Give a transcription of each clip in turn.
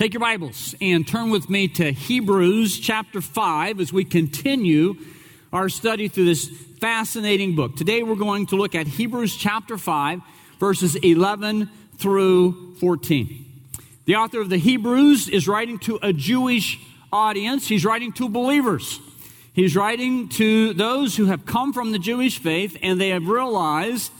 Take your Bibles and turn with me to Hebrews chapter 5 as we continue our study through this fascinating book. Today we're going to look at Hebrews chapter 5, verses 11 through 14. The author of the Hebrews is writing to a Jewish audience, he's writing to believers. He's writing to those who have come from the Jewish faith and they have realized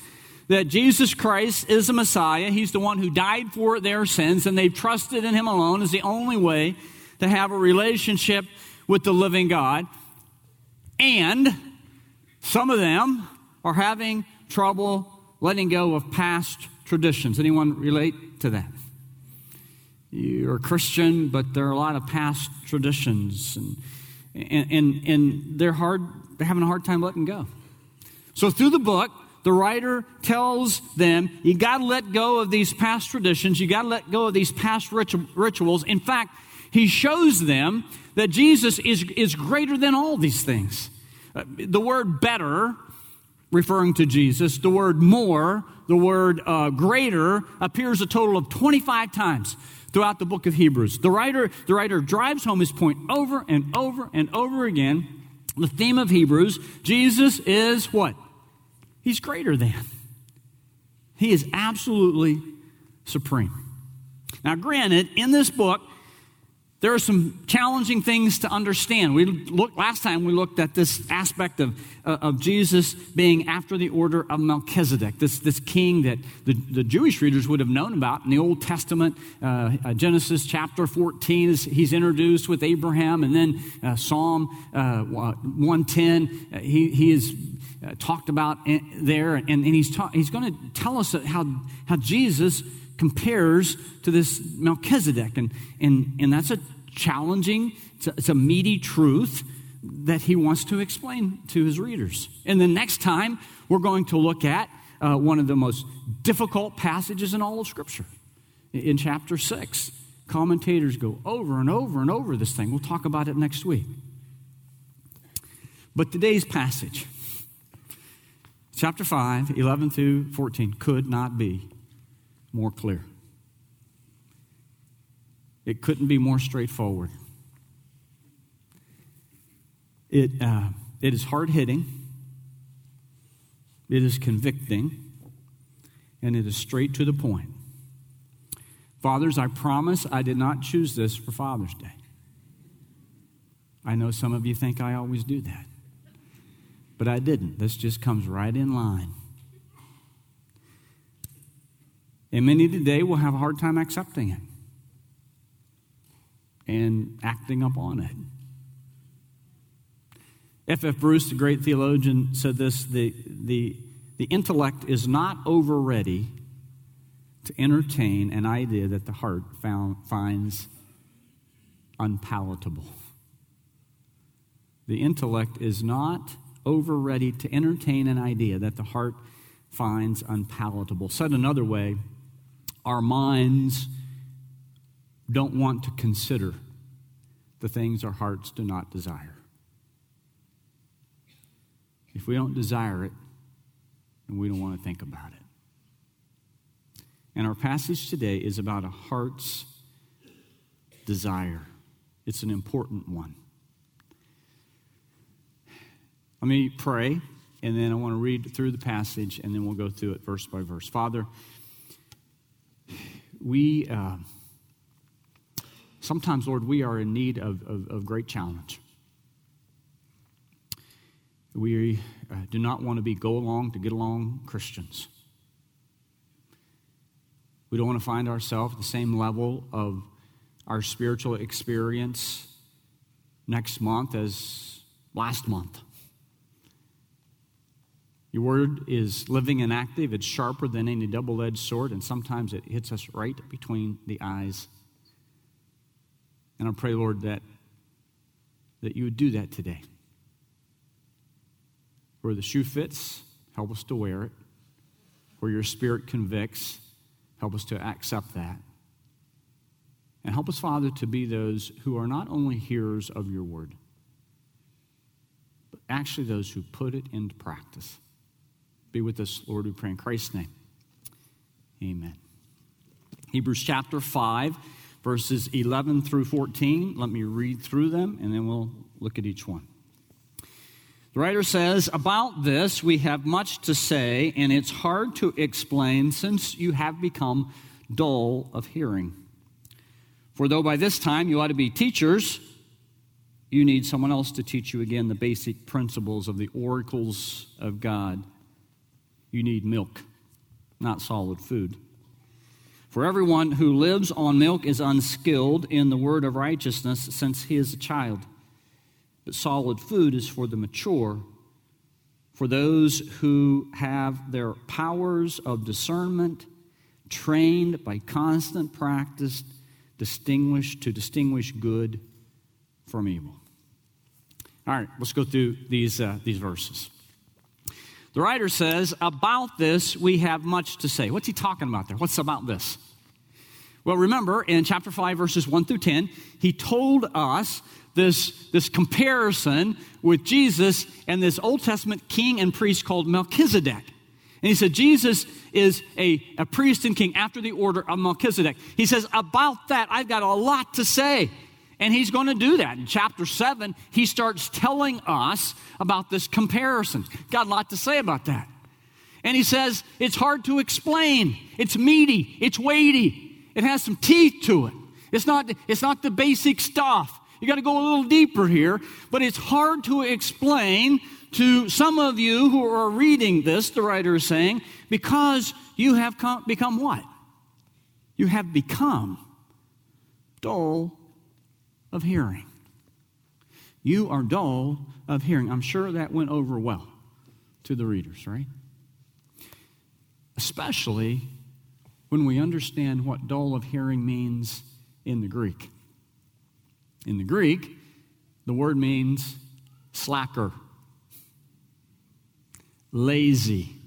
that Jesus Christ is the Messiah. He's the one who died for their sins, and they've trusted in Him alone as the only way to have a relationship with the living God. And some of them are having trouble letting go of past traditions. Anyone relate to that? You're a Christian, but there are a lot of past traditions, and, and, and, and they're hard, they're having a hard time letting go. So, through the book, the writer tells them you got to let go of these past traditions, you got to let go of these past ritu- rituals. In fact, he shows them that Jesus is, is greater than all these things. Uh, the word better, referring to Jesus, the word more, the word uh, greater, appears a total of 25 times throughout the book of Hebrews. The writer, the writer drives home his point over and over and over again. The theme of Hebrews Jesus is what? He's greater than. He is absolutely supreme. Now, granted, in this book, there are some challenging things to understand. We looked last time we looked at this aspect of, uh, of Jesus being after the order of Melchizedek, this, this king that the, the Jewish readers would have known about in the Old Testament. Uh, uh, Genesis chapter 14, is, he's introduced with Abraham, and then uh, Psalm uh, 110, uh, he, he is talked about there, and, and he's, ta- he's going to tell us how, how Jesus compares to this Melchizedek. And, and, and that's a challenging, it's a, it's a meaty truth that he wants to explain to his readers. And the next time, we're going to look at uh, one of the most difficult passages in all of Scripture in chapter 6. Commentators go over and over and over this thing. We'll talk about it next week. But today's passage, chapter 5, 11 through 14, could not be more clear. It couldn't be more straightforward. It, uh, it is hard hitting, it is convicting, and it is straight to the point. Fathers, I promise I did not choose this for Father's Day. I know some of you think I always do that, but I didn't. This just comes right in line And many today will have a hard time accepting it and acting upon it. F. F. Bruce, the great theologian, said this the, the, the intellect is not over ready to entertain an idea that the heart found, finds unpalatable. The intellect is not over ready to entertain an idea that the heart finds unpalatable. Said another way, our minds don't want to consider the things our hearts do not desire. If we don't desire it, then we don't want to think about it. And our passage today is about a heart's desire. It's an important one. Let me pray, and then I want to read through the passage, and then we'll go through it verse by verse. Father, we uh, sometimes, Lord, we are in need of, of, of great challenge. We uh, do not want to be go along to get along Christians. We don't want to find ourselves at the same level of our spiritual experience next month as last month. Your word is living and active. It's sharper than any double edged sword, and sometimes it hits us right between the eyes. And I pray, Lord, that, that you would do that today. Where the shoe fits, help us to wear it. Where your spirit convicts, help us to accept that. And help us, Father, to be those who are not only hearers of your word, but actually those who put it into practice. Be with us, Lord, we pray in Christ's name. Amen. Hebrews chapter 5, verses 11 through 14. Let me read through them and then we'll look at each one. The writer says, About this we have much to say, and it's hard to explain since you have become dull of hearing. For though by this time you ought to be teachers, you need someone else to teach you again the basic principles of the oracles of God. You need milk, not solid food. For everyone who lives on milk is unskilled in the word of righteousness since he is a child. But solid food is for the mature, for those who have their powers of discernment trained by constant practice distinguish to distinguish good from evil. All right, let's go through these, uh, these verses. The writer says, About this we have much to say. What's he talking about there? What's about this? Well, remember in chapter 5, verses 1 through 10, he told us this, this comparison with Jesus and this Old Testament king and priest called Melchizedek. And he said, Jesus is a, a priest and king after the order of Melchizedek. He says, About that, I've got a lot to say. And he's going to do that. In chapter 7, he starts telling us about this comparison. Got a lot to say about that. And he says, It's hard to explain. It's meaty. It's weighty. It has some teeth to it. It's not, it's not the basic stuff. You got to go a little deeper here, but it's hard to explain to some of you who are reading this, the writer is saying, because you have come, become what? You have become dull of hearing. You are dull of hearing. I'm sure that went over well to the readers, right? Especially when we understand what dull of hearing means in the Greek. In the Greek, the word means slacker, lazy.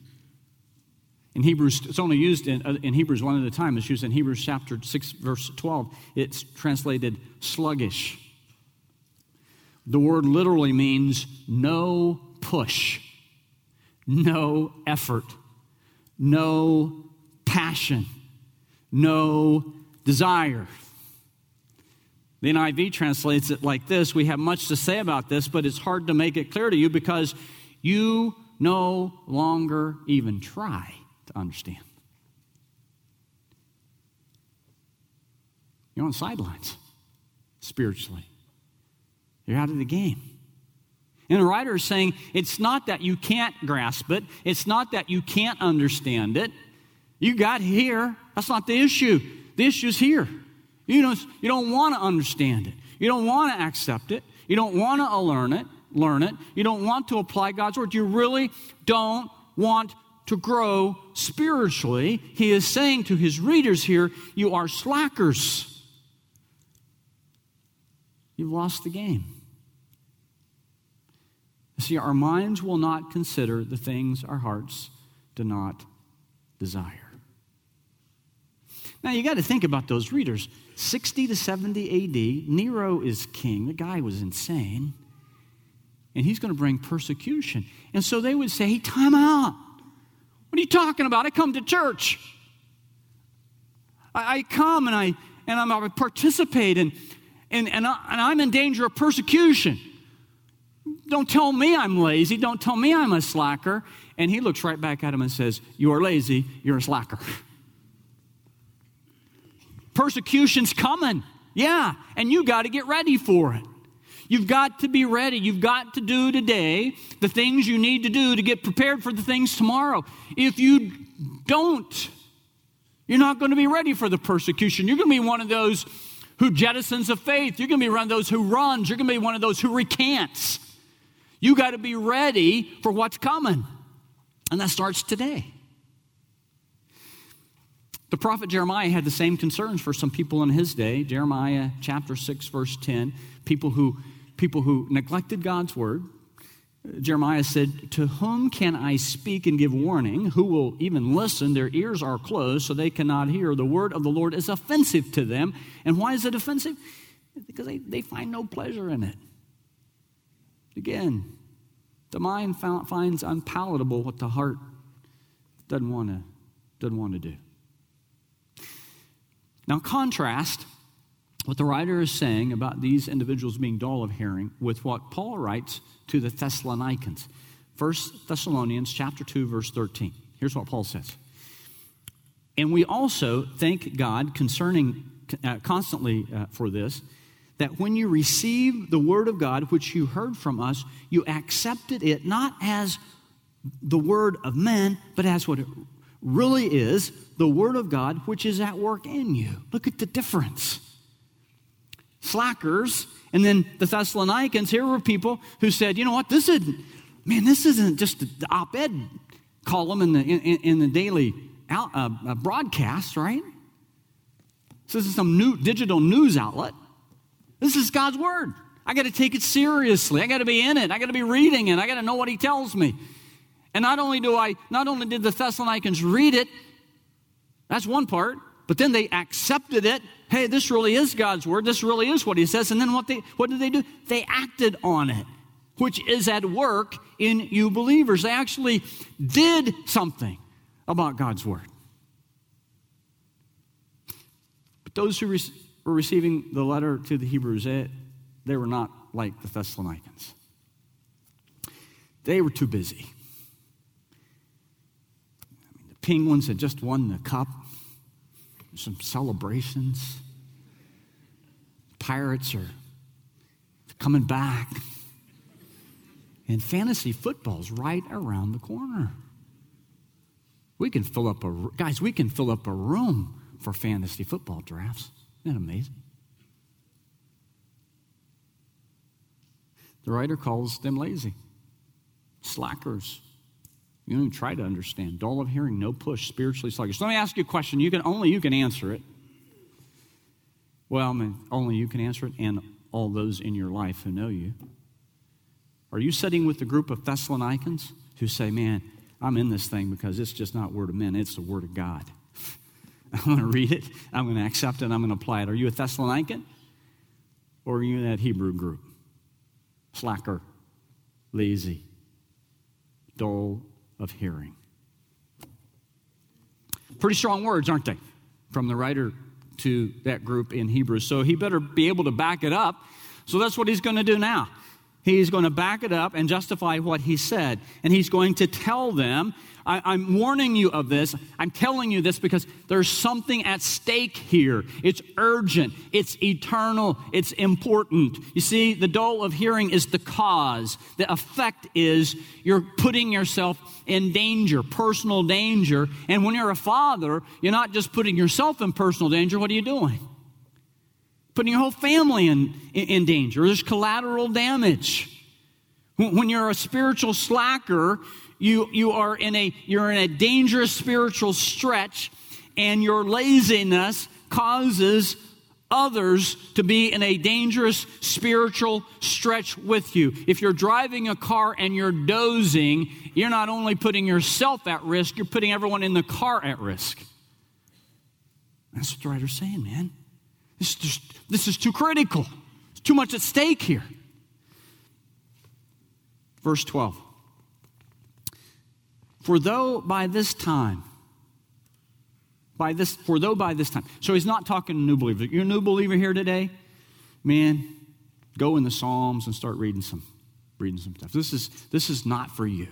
In Hebrews, it's only used in, uh, in Hebrews one at a time. It's used in Hebrews chapter 6, verse 12. It's translated sluggish. The word literally means no push, no effort, no passion, no desire. The NIV translates it like this We have much to say about this, but it's hard to make it clear to you because you no longer even try to understand. You're on sidelines spiritually, you're out of the game. And the writer is saying it's not that you can't grasp it, it's not that you can't understand it. You got here. That's not the issue. The issue is here. You don't, you don't want to understand it. You don't want to accept it. You don't want to learn it, learn it. You don't want to apply God's word. You really don't want to grow spiritually. He is saying to his readers here, you are slackers. You've lost the game. See, our minds will not consider the things our hearts do not desire. Now, you got to think about those readers. 60 to 70 AD, Nero is king. The guy was insane. And he's going to bring persecution. And so they would say, hey, time out. What are you talking about? I come to church. I, I come and I and I'm, I participate and, and, and, I, and I'm in danger of persecution. Don't tell me I'm lazy. Don't tell me I'm a slacker. And he looks right back at him and says, You are lazy. You're a slacker. Persecution's coming. Yeah, and you got to get ready for it. You've got to be ready. You've got to do today the things you need to do to get prepared for the things tomorrow. If you don't, you're not going to be ready for the persecution. You're going to be one of those who jettisons of faith. You're going to be one of those who runs. You're going to be one of those who recants. You got to be ready for what's coming. And that starts today. The prophet Jeremiah had the same concerns for some people in his day. Jeremiah chapter 6 verse 10, people who people who neglected God's word. Jeremiah said, "To whom can I speak and give warning? Who will even listen? Their ears are closed so they cannot hear. The word of the Lord is offensive to them." And why is it offensive? Because they, they find no pleasure in it. Again, the mind finds unpalatable what the heart doesn't want to doesn't want to do. Now, contrast what the writer is saying about these individuals being dull of hearing with what Paul writes to the Thessalonians. 1 Thessalonians chapter 2 verse 13. Here's what Paul says. And we also thank God concerning uh, constantly uh, for this that when you receive the word of God which you heard from us, you accepted it not as the word of men, but as what it really is, the word of God which is at work in you. Look at the difference slackers. And then the Thessalonians, here were people who said, you know what, this isn't, man, this isn't just the op ed column in the, in, in the daily out, uh, uh, broadcast, right? This is some new digital news outlet. This is God's word. I got to take it seriously. I got to be in it. I got to be reading it. I got to know what he tells me. And not only do I, not only did the Thessalonians read it, that's one part, but then they accepted it. Hey, this really is God's word. This really is what he says. And then what they what did they do? They acted on it, which is at work in you believers. They actually did something about God's word. But those who re- were receiving the letter to the Hebrews, they, they were not like the Thessalonians. They were too busy. I mean, the Penguins had just won the cup some celebrations. Pirates are coming back. And fantasy football's right around the corner. We can fill up a guys, we can fill up a room for fantasy football drafts. Isn't that amazing? The writer calls them lazy, slackers, you don't even try to understand. Dull of hearing, no push, spiritually sluggish. Let me ask you a question. You can only you can answer it. Well, I mean, only you can answer it, and all those in your life who know you. Are you sitting with the group of Thessalonians who say, "Man, I'm in this thing because it's just not word of men; it's the word of God." I'm going to read it. I'm going to accept it. I'm going to apply it. Are you a Thessalonican, or are you in that Hebrew group? Slacker, lazy, dull of hearing. Pretty strong words, aren't they? From the writer to that group in Hebrews. So he better be able to back it up. So that's what he's going to do now. He's going to back it up and justify what he said. And he's going to tell them I, am warning you of this. I'm telling you this because there's something at stake here. It's urgent, it's eternal, it's important. You see, the dull of hearing is the cause. The effect is you're putting yourself in danger, personal danger. And when you're a father, you're not just putting yourself in personal danger. What are you doing? Putting your whole family in, in, in danger. There's collateral damage. When you're a spiritual slacker, you, you are in a, you're in a dangerous spiritual stretch, and your laziness causes others to be in a dangerous spiritual stretch with you. If you're driving a car and you're dozing, you're not only putting yourself at risk, you're putting everyone in the car at risk. That's what the writer's saying, man. This is, just, this is too critical. There's too much at stake here. Verse 12. For though by this time, by this, for though by this time. So he's not talking to new believers. You're a new believer here today, man. Go in the Psalms and start reading some, reading some stuff. This is this is not for you.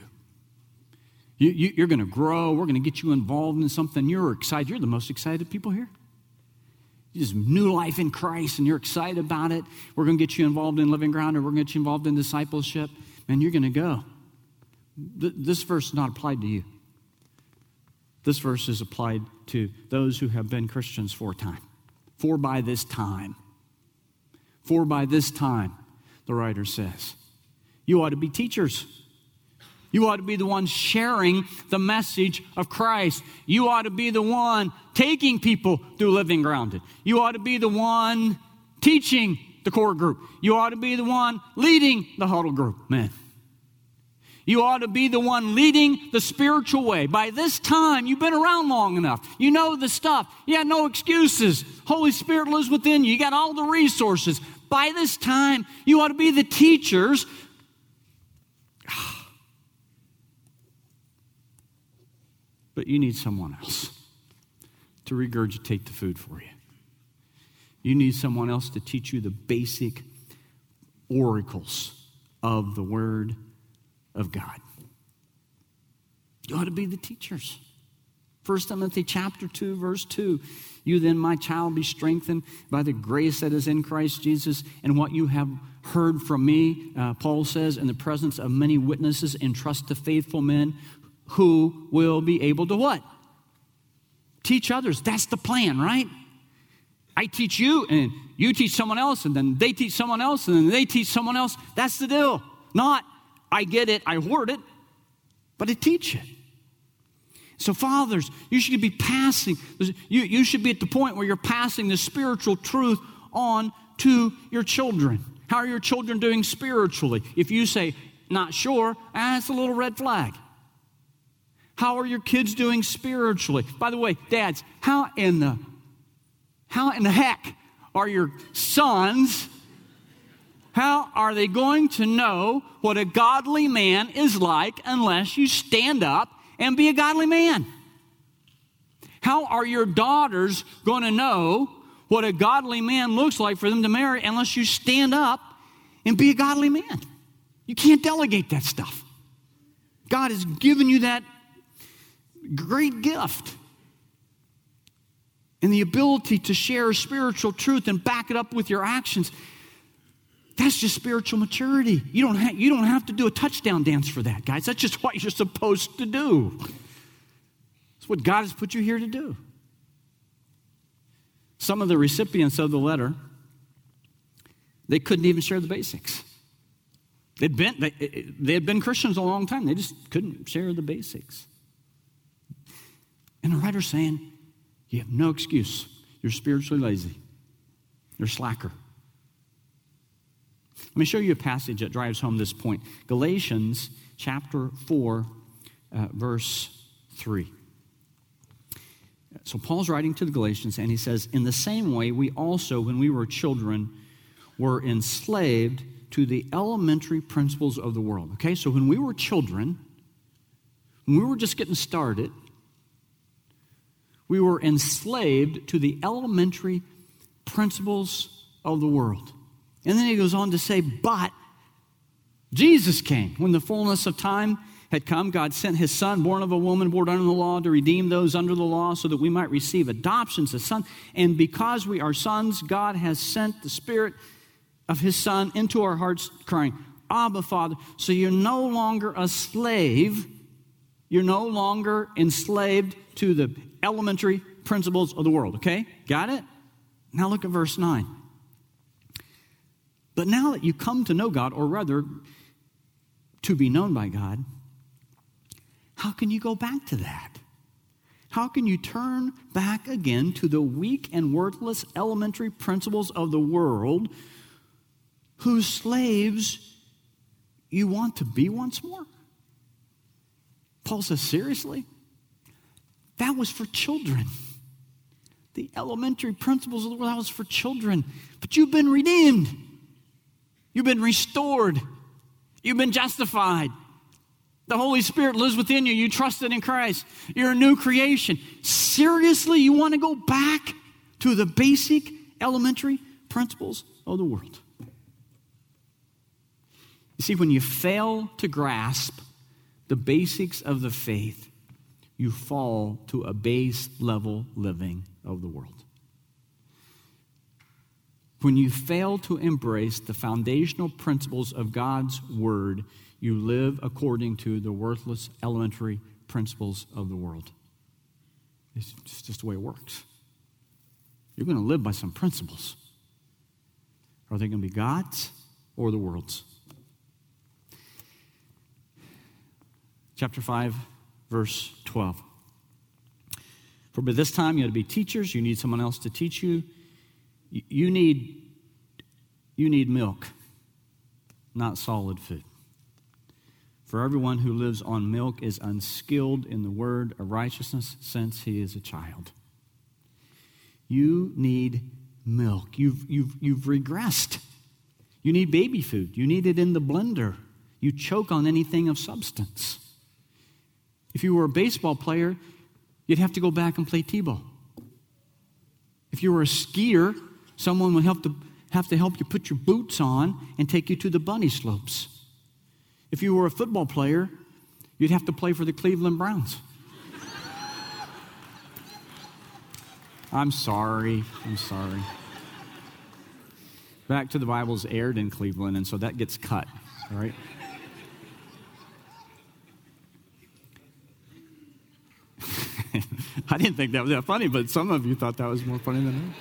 you, you you're going to grow. We're going to get you involved in something. You're excited. You're the most excited people here. Just new life in Christ, and you're excited about it. We're going to get you involved in living ground, or we're going to get you involved in discipleship, and you're going to go. Th- this verse is not applied to you. This verse is applied to those who have been Christians for a time. For by this time. For by this time, the writer says. You ought to be teachers. You ought to be the one sharing the message of Christ. You ought to be the one taking people through living grounded. You ought to be the one teaching the core group. You ought to be the one leading the huddle group. Man, you ought to be the one leading the spiritual way. By this time, you've been around long enough. You know the stuff. You got no excuses. Holy Spirit lives within you. You got all the resources. By this time, you ought to be the teachers. But you need someone else to regurgitate the food for you. You need someone else to teach you the basic oracles of the Word of God. You ought to be the teachers. 1 Timothy chapter 2, verse 2. You then, my child, be strengthened by the grace that is in Christ Jesus, and what you have heard from me, uh, Paul says, in the presence of many witnesses, entrust to faithful men who will be able to what? Teach others. That's the plan, right? I teach you, and you teach someone else, and then they teach someone else, and then they teach someone else. That's the deal. Not, I get it, I hoard it, but I teach it. So, fathers, you should be passing, you, you should be at the point where you're passing the spiritual truth on to your children. How are your children doing spiritually? If you say, not sure, ah, that's a little red flag. How are your kids doing spiritually? By the way, dads, how in the how in the heck are your sons how are they going to know what a godly man is like unless you stand up and be a godly man? How are your daughters going to know what a godly man looks like for them to marry unless you stand up and be a godly man? You can't delegate that stuff. God has given you that great gift and the ability to share spiritual truth and back it up with your actions. That's just spiritual maturity. You don't, ha- you don't have to do a touchdown dance for that, guys. That's just what you're supposed to do. It's what God has put you here to do. Some of the recipients of the letter, they couldn't even share the basics. They'd been, they, eh, eh, they had been Christians a long time. They just couldn't share the basics. And the writer's saying, You have no excuse. You're spiritually lazy, you're slacker. Let me show you a passage that drives home this point Galatians chapter 4, uh, verse 3. So Paul's writing to the Galatians, and he says, In the same way, we also, when we were children, were enslaved to the elementary principles of the world. Okay, so when we were children, when we were just getting started, we were enslaved to the elementary principles of the world. And then he goes on to say, But Jesus came. When the fullness of time had come, God sent his son, born of a woman, born under the law, to redeem those under the law so that we might receive adoption as sons. And because we are sons, God has sent the Spirit of his Son into our hearts, crying, Abba, Father. So you're no longer a slave. You're no longer enslaved to the elementary principles of the world, okay? Got it? Now look at verse 9. But now that you come to know God, or rather, to be known by God, how can you go back to that? How can you turn back again to the weak and worthless elementary principles of the world whose slaves you want to be once more? Paul says, seriously? That was for children. The elementary principles of the world, that was for children. But you've been redeemed. You've been restored. You've been justified. The Holy Spirit lives within you. You trusted in Christ. You're a new creation. Seriously, you want to go back to the basic elementary principles of the world? You see, when you fail to grasp the basics of the faith, you fall to a base level living of the world. When you fail to embrace the foundational principles of God's Word, you live according to the worthless elementary principles of the world. It's just the way it works. You're going to live by some principles. Are they going to be God's or the world's? Chapter 5, verse 12. For by this time you had to be teachers, you need someone else to teach you. You need, you need milk, not solid food. For everyone who lives on milk is unskilled in the word of righteousness since he is a child. You need milk. You've, you've, you've regressed. You need baby food. You need it in the blender. You choke on anything of substance. If you were a baseball player, you'd have to go back and play T ball. If you were a skier, Someone will have to, have to help you put your boots on and take you to the bunny slopes. If you were a football player, you'd have to play for the Cleveland Browns. I'm sorry. I'm sorry. Back to the Bible's aired in Cleveland, and so that gets cut, all right? I didn't think that was that funny, but some of you thought that was more funny than me.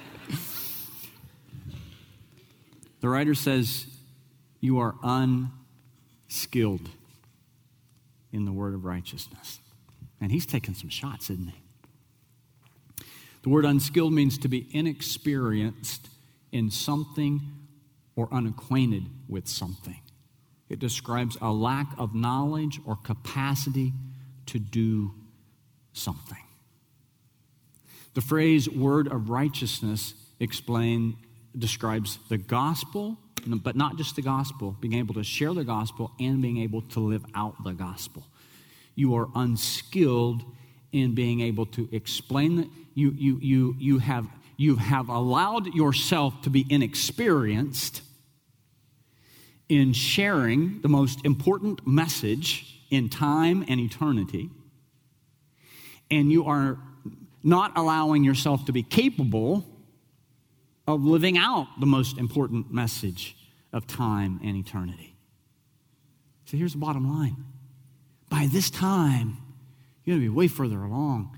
The writer says, You are unskilled in the word of righteousness. And he's taking some shots, isn't he? The word unskilled means to be inexperienced in something or unacquainted with something. It describes a lack of knowledge or capacity to do something. The phrase word of righteousness explain, describes the gospel, but not just the gospel, being able to share the gospel and being able to live out the gospel. You are unskilled in being able to explain that you, you, you, you, have, you have allowed yourself to be inexperienced in sharing the most important message in time and eternity, and you are not allowing yourself to be capable of living out the most important message of time and eternity. So here's the bottom line by this time, you're going to be way further along.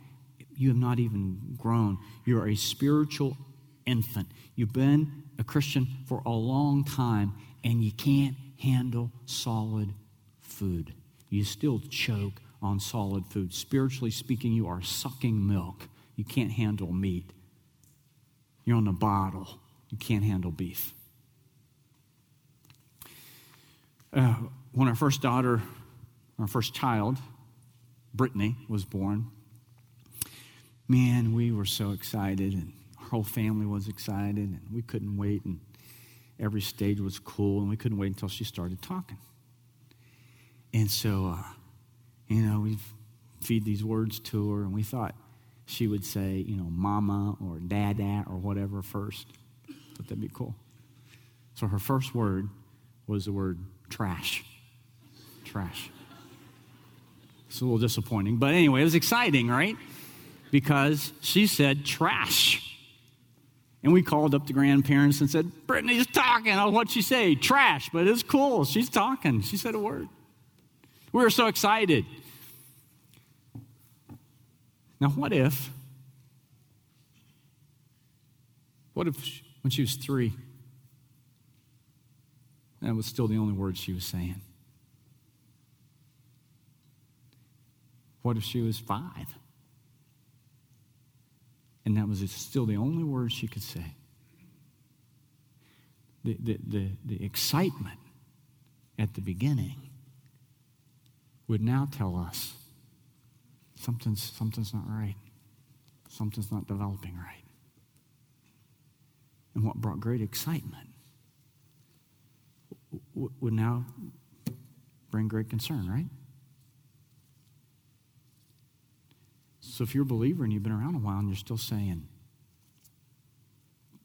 You have not even grown. You're a spiritual infant. You've been a Christian for a long time, and you can't handle solid food. You still choke on solid food. Spiritually speaking, you are sucking milk. You can't handle meat. You're on the bottle. You can't handle beef. Uh, when our first daughter, our first child, Brittany, was born, man, we were so excited, and our whole family was excited, and we couldn't wait, and every stage was cool, and we couldn't wait until she started talking. And so, uh, you know, we feed these words to her, and we thought, she would say, you know, mama or dada or whatever first. Thought that'd be cool. So her first word was the word trash. Trash. It's a little disappointing. But anyway, it was exciting, right? Because she said trash. And we called up the grandparents and said, Brittany's talking. Oh, what'd she say? Trash. But it's cool. She's talking. She said a word. We were so excited. Now, what if, what if when she was three, that was still the only word she was saying? What if she was five? And that was still the only word she could say. The, the, the, the excitement at the beginning would now tell us something's, something's not right. Something's not developing right. And what brought great excitement would now bring great concern, right? So if you're a believer and you've been around a while and you're still saying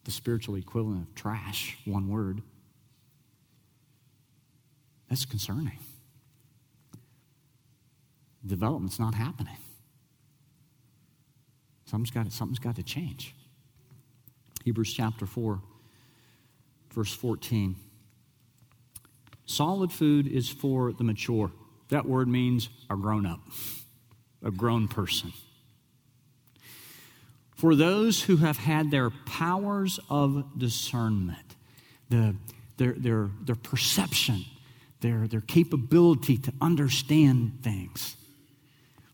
the spiritual equivalent of trash, one word, that's concerning. Development's not happening. Something's got, something's got to change. Hebrews chapter 4, verse 14. Solid food is for the mature. That word means a grown up, a grown person. For those who have had their powers of discernment, the, their, their, their perception, their, their capability to understand things.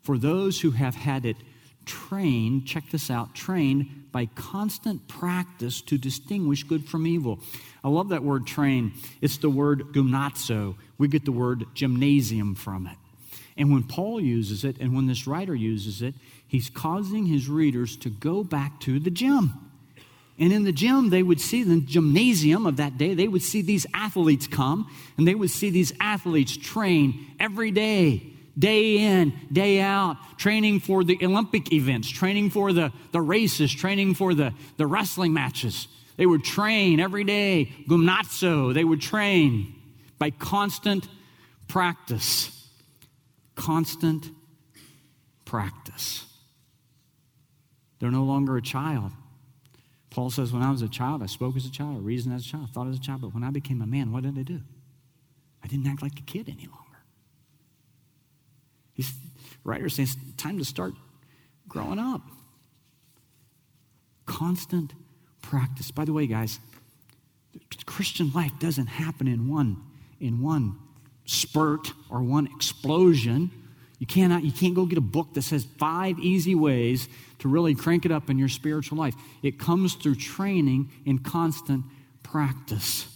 For those who have had it trained, check this out, trained by constant practice to distinguish good from evil. I love that word train. It's the word gymnazo. We get the word gymnasium from it. And when Paul uses it, and when this writer uses it, he's causing his readers to go back to the gym. And in the gym, they would see the gymnasium of that day, they would see these athletes come, and they would see these athletes train every day day in, day out, training for the Olympic events, training for the, the races, training for the, the wrestling matches. They would train every day, gymnazo. They would train by constant practice. Constant practice. They're no longer a child. Paul says, When I was a child, I spoke as a child, I reasoned as a child, thought as a child, but when I became a man, what did I do? I didn't act like a kid any longer. He's writer saying it's time to start growing up. Constant practice. By the way, guys, the Christian life doesn't happen in one in one spurt or one explosion. You cannot you can't go get a book that says five easy ways to really crank it up in your spiritual life. It comes through training and constant practice.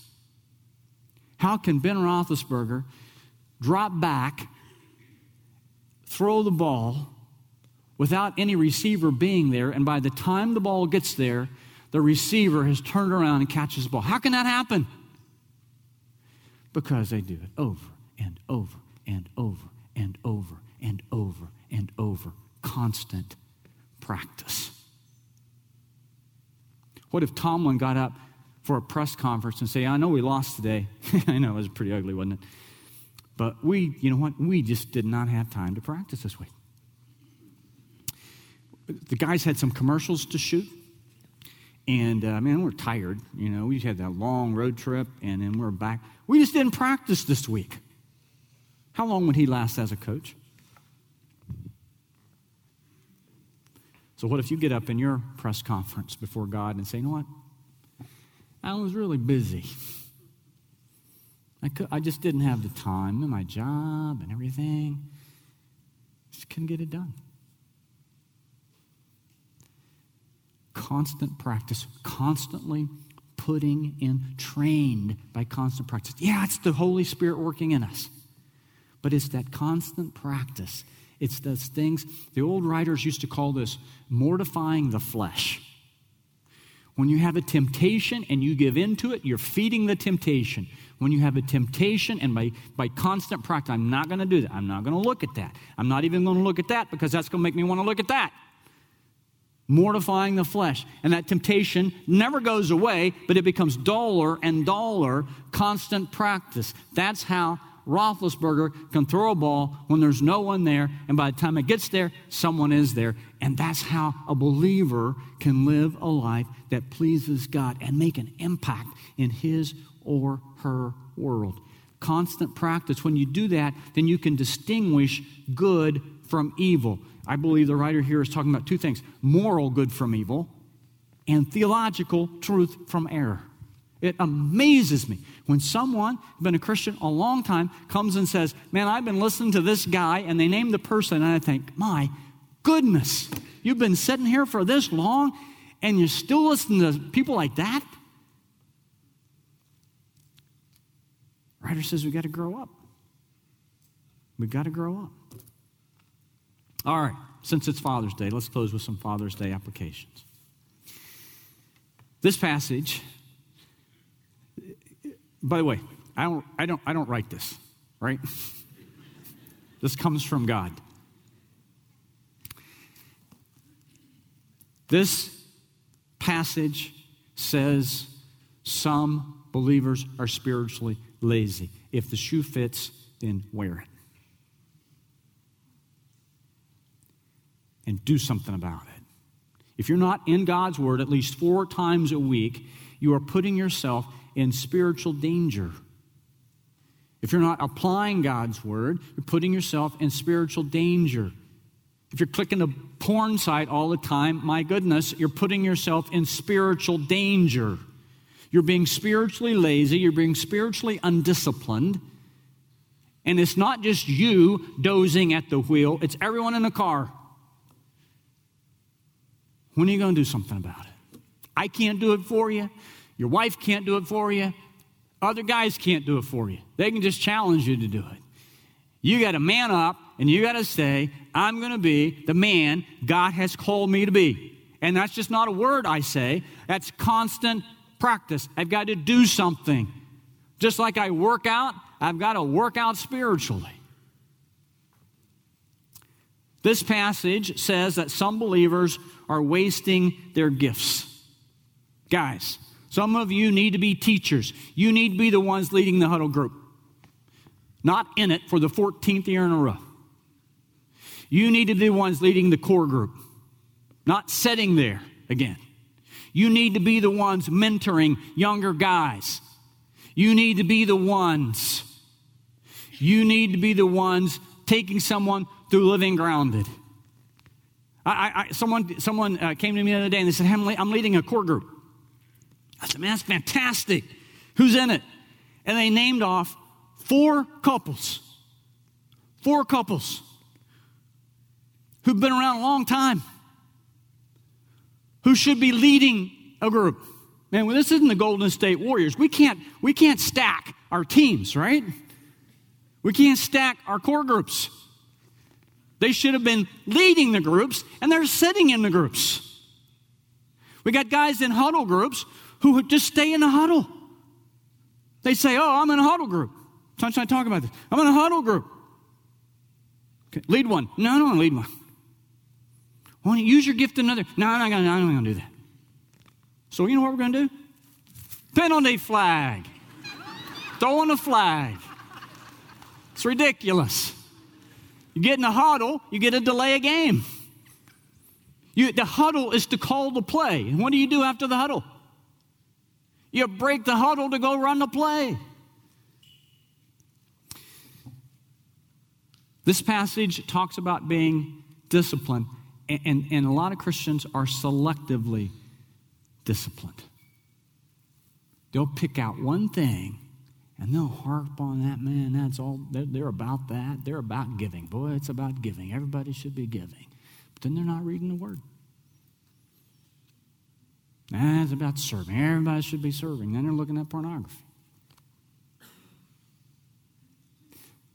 How can Ben Roethlisberger drop back, throw the ball without any receiver being there, and by the time the ball gets there, the receiver has turned around and catches the ball? How can that happen? Because they do it over and over and over and over and over and over. Constant practice. What if Tomlin got up for a press conference and say, I know we lost today. I know it was pretty ugly, wasn't it? But we, you know what? We just did not have time to practice this week. The guys had some commercials to shoot. And uh, man, we're tired. You know, we just had that long road trip and then we're back. We just didn't practice this week. How long would he last as a coach? So, what if you get up in your press conference before God and say, you know what? I was really busy. I, could, I just didn't have the time and my job and everything. Just couldn't get it done. Constant practice, constantly putting in, trained by constant practice. Yeah, it's the Holy Spirit working in us, but it's that constant practice. It's those things, the old writers used to call this mortifying the flesh. When you have a temptation and you give in to it, you're feeding the temptation. When you have a temptation and by, by constant practice, I'm not going to do that. I'm not going to look at that. I'm not even going to look at that because that's going to make me want to look at that. Mortifying the flesh. And that temptation never goes away, but it becomes duller and duller, constant practice. That's how Roethlisberger can throw a ball when there's no one there, and by the time it gets there, someone is there. And that's how a believer can live a life that pleases God and make an impact in his or her world. Constant practice. When you do that, then you can distinguish good from evil. I believe the writer here is talking about two things moral good from evil and theological truth from error. It amazes me when someone, been a Christian a long time, comes and says, Man, I've been listening to this guy, and they name the person, and I think, My goodness, you've been sitting here for this long, and you're still listening to people like that? Writer says we got to grow up. We've got to grow up. All right, since it's Father's Day, let's close with some Father's Day applications. This passage by the way, I don't, I don't, I don't write this, right? this comes from God. This passage says some believers are spiritually lazy. If the shoe fits, then wear it. And do something about it. If you're not in God's Word at least four times a week, you are putting yourself in spiritual danger. If you're not applying God's word, you're putting yourself in spiritual danger. If you're clicking the porn site all the time, my goodness, you're putting yourself in spiritual danger. You're being spiritually lazy, you're being spiritually undisciplined. And it's not just you dozing at the wheel, it's everyone in the car. When are you going to do something about it? I can't do it for you. Your wife can't do it for you. Other guys can't do it for you. They can just challenge you to do it. You got to man up and you got to say, I'm going to be the man God has called me to be. And that's just not a word I say, that's constant practice. I've got to do something. Just like I work out, I've got to work out spiritually. This passage says that some believers are wasting their gifts. Guys, Some of you need to be teachers. You need to be the ones leading the huddle group, not in it for the 14th year in a row. You need to be the ones leading the core group, not sitting there again. You need to be the ones mentoring younger guys. You need to be the ones. You need to be the ones taking someone through living grounded. I, I, someone someone uh, came to me the other day and they said, hey, I'm leading a core group. I said, man, that's fantastic. Who's in it? And they named off four couples. Four couples who've been around a long time, who should be leading a group. Man, well, this isn't the Golden State Warriors. We can't, we can't stack our teams, right? We can't stack our core groups. They should have been leading the groups, and they're sitting in the groups. We got guys in huddle groups who would just stay in the huddle. They say, Oh, I'm in a huddle group. Sometimes I talk about this. I'm in a huddle group. Okay, lead one. No, I don't want to lead one. Why don't you use your gift another? No, I'm not going to do that. So, you know what we're going to do? Penalty flag. Throwing a flag. It's ridiculous. You get in a huddle, you get to delay a game. You, the huddle is to call the play. And what do you do after the huddle? You break the huddle to go run the play. This passage talks about being disciplined, and, and, and a lot of Christians are selectively disciplined. They'll pick out one thing and they'll harp on that, man. That's all. They're, they're, about that. They're about giving. Boy, it's about giving. Everybody should be giving. But then they're not reading the word. That's about serving. Everybody should be serving. Then they're looking at pornography.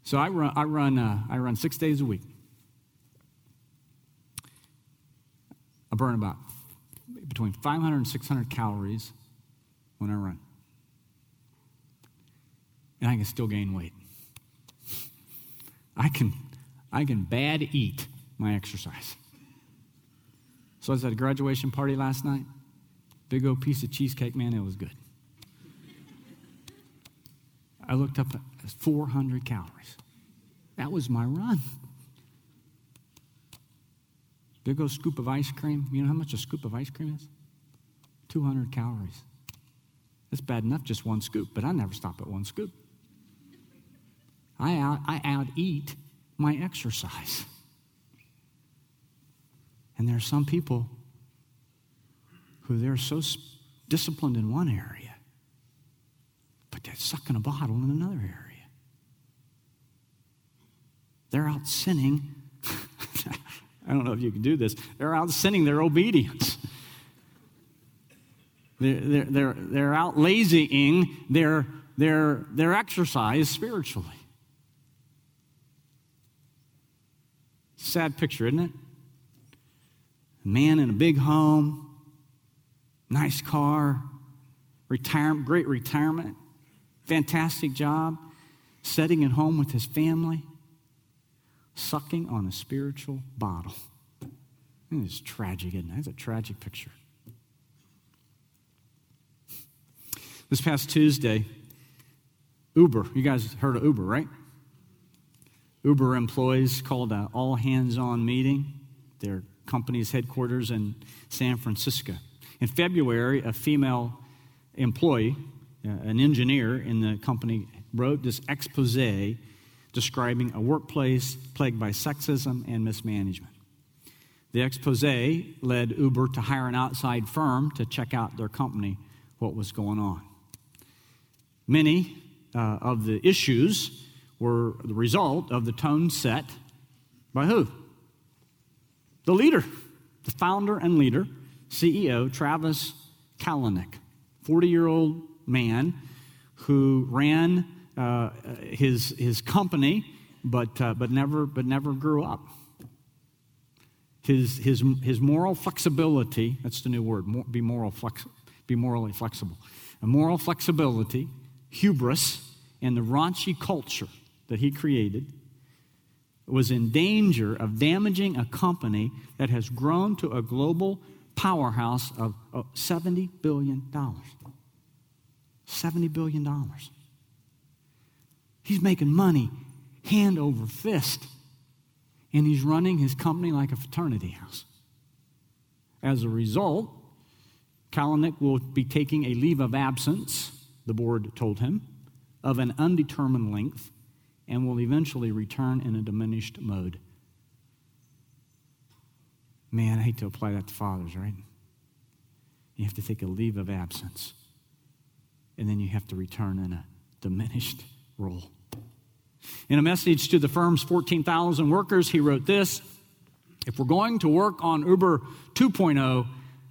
So I run, I run, uh, I run six days a week. I burn about between 500 and 600 calories when I run. And I can still gain weight. I can, I can bad eat my exercise. So I was at a graduation party last night. Big old piece of cheesecake, man, it was good. I looked up at 400 calories. That was my run. Big old scoop of ice cream. You know how much a scoop of ice cream is? 200 calories. That's bad enough, just one scoop, but I never stop at one scoop. I out, I out eat my exercise. And there are some people who they're so disciplined in one area, but they're sucking a bottle in another area. They're out sinning. I don't know if you can do this. They're out sinning their obedience. They're, they're, they're, they're out lazying their, their, their exercise spiritually. Sad picture, isn't it? A man in a big home, nice car, retirement, great retirement, fantastic job, sitting at home with his family, sucking on a spiritual bottle. It's tragic, isn't it? It's a tragic picture. This past Tuesday, Uber, you guys heard of Uber, right? Uber employees called an all hands on meeting, their company's headquarters in San Francisco. In February, a female employee, uh, an engineer in the company, wrote this expose describing a workplace plagued by sexism and mismanagement. The expose led Uber to hire an outside firm to check out their company, what was going on. Many uh, of the issues were the result of the tone set by who? The leader, the founder and leader CEO Travis Kalanick, 40 year old man who ran uh, his, his company but, uh, but, never, but never grew up. His, his, his moral flexibility, that's the new word, be, moral flex, be morally flexible. A moral flexibility, hubris, and the raunchy culture that he created was in danger of damaging a company that has grown to a global powerhouse of $70 billion. $70 billion. He's making money hand over fist, and he's running his company like a fraternity house. As a result, Kalanick will be taking a leave of absence, the board told him, of an undetermined length and will eventually return in a diminished mode. Man, I hate to apply that to fathers, right? You have to take a leave of absence, and then you have to return in a diminished role. In a message to the firm's 14,000 workers, he wrote this If we're going to work on Uber 2.0,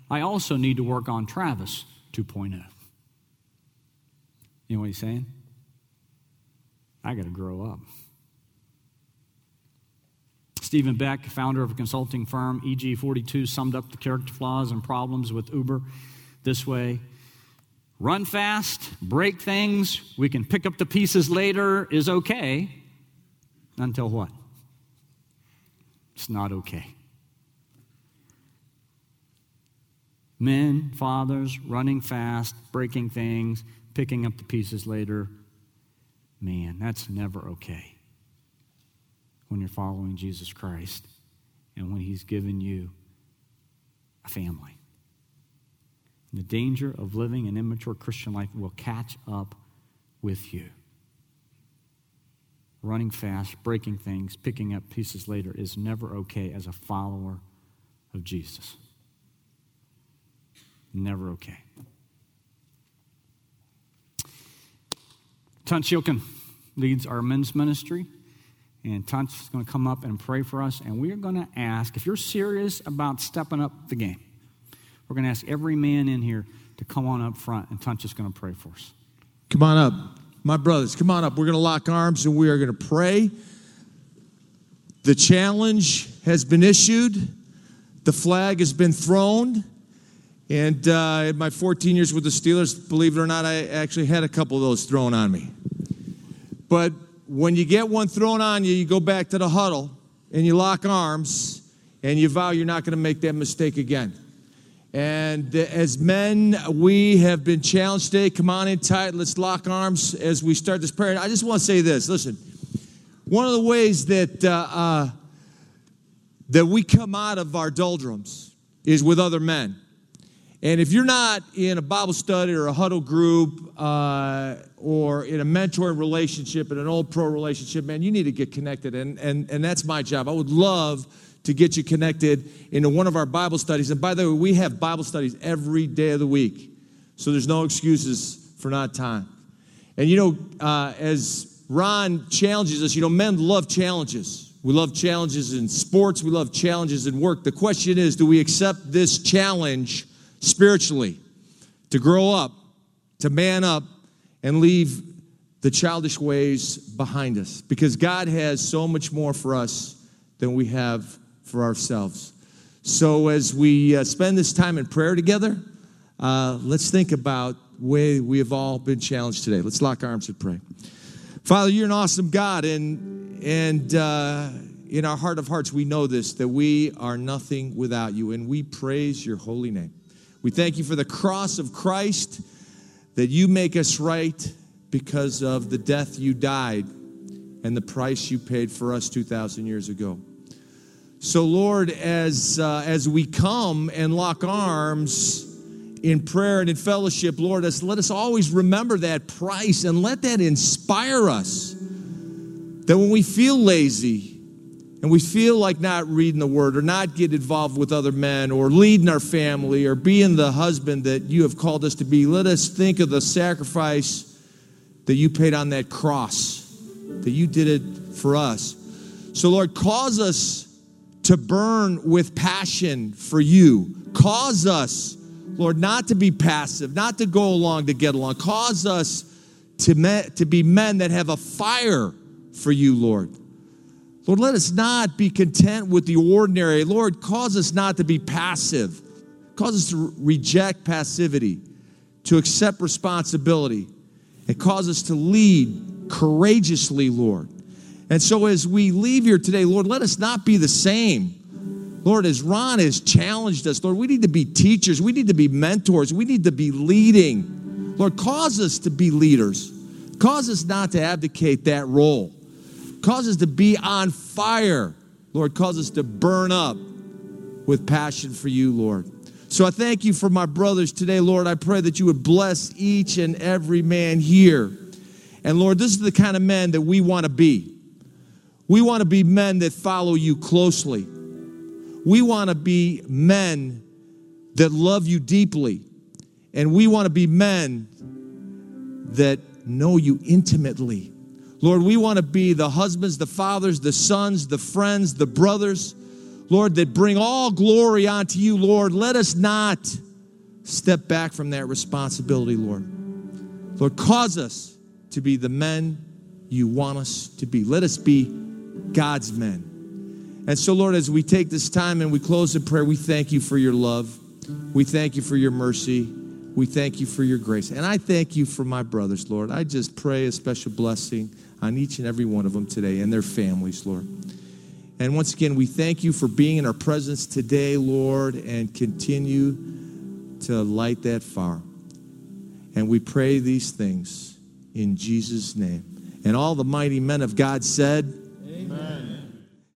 I also need to work on Travis 2.0. You know what he's saying? I got to grow up. Stephen Beck, founder of a consulting firm, EG42, summed up the character flaws and problems with Uber this way run fast, break things, we can pick up the pieces later is okay until what? It's not okay. Men, fathers, running fast, breaking things, picking up the pieces later. Man, that's never okay when you're following Jesus Christ and when He's given you a family. The danger of living an immature Christian life will catch up with you. Running fast, breaking things, picking up pieces later is never okay as a follower of Jesus. Never okay. Tunch Ilkin leads our men's ministry. And is going to come up and pray for us. And we are going to ask if you're serious about stepping up the game, we're going to ask every man in here to come on up front, and Tunch is going to pray for us. Come on up. My brothers, come on up. We're going to lock arms and we are going to pray. The challenge has been issued, the flag has been thrown. And uh, in my 14 years with the Steelers, believe it or not, I actually had a couple of those thrown on me. But when you get one thrown on you, you go back to the huddle and you lock arms and you vow you're not going to make that mistake again. And as men, we have been challenged today. Come on in tight. Let's lock arms as we start this prayer. I just want to say this. Listen, one of the ways that uh, uh, that we come out of our doldrums is with other men. And if you're not in a Bible study or a huddle group uh, or in a mentoring relationship, in an old pro relationship, man, you need to get connected. And, and, and that's my job. I would love to get you connected into one of our Bible studies. And by the way, we have Bible studies every day of the week. So there's no excuses for not time. And you know, uh, as Ron challenges us, you know, men love challenges. We love challenges in sports, we love challenges in work. The question is do we accept this challenge? Spiritually, to grow up, to man up, and leave the childish ways behind us. Because God has so much more for us than we have for ourselves. So, as we uh, spend this time in prayer together, uh, let's think about way we have all been challenged today. Let's lock arms and pray. Father, you're an awesome God, and and uh, in our heart of hearts, we know this that we are nothing without you, and we praise your holy name. We thank you for the cross of Christ, that you make us right because of the death you died and the price you paid for us 2,000 years ago. So, Lord, as, uh, as we come and lock arms in prayer and in fellowship, Lord, let us always remember that price and let that inspire us. That when we feel lazy, and we feel like not reading the word or not get involved with other men or leading our family or being the husband that you have called us to be, let us think of the sacrifice that you paid on that cross, that you did it for us. So, Lord, cause us to burn with passion for you. Cause us, Lord, not to be passive, not to go along to get along. Cause us to, me, to be men that have a fire for you, Lord. Lord, let us not be content with the ordinary. Lord, cause us not to be passive. Cause us to reject passivity, to accept responsibility, and cause us to lead courageously, Lord. And so as we leave here today, Lord, let us not be the same. Lord, as Ron has challenged us, Lord, we need to be teachers. We need to be mentors. We need to be leading. Lord, cause us to be leaders. Cause us not to abdicate that role. Cause us to be on fire. Lord, cause us to burn up with passion for you, Lord. So I thank you for my brothers today, Lord. I pray that you would bless each and every man here. And Lord, this is the kind of men that we want to be. We want to be men that follow you closely. We want to be men that love you deeply. And we want to be men that know you intimately. Lord, we want to be the husbands, the fathers, the sons, the friends, the brothers, Lord, that bring all glory unto you, Lord. Let us not step back from that responsibility, Lord. Lord, cause us to be the men you want us to be. Let us be God's men. And so, Lord, as we take this time and we close in prayer, we thank you for your love. We thank you for your mercy. We thank you for your grace. And I thank you for my brothers, Lord. I just pray a special blessing on each and every one of them today and their families, Lord. And once again, we thank you for being in our presence today, Lord, and continue to light that fire. And we pray these things in Jesus' name. And all the mighty men of God said,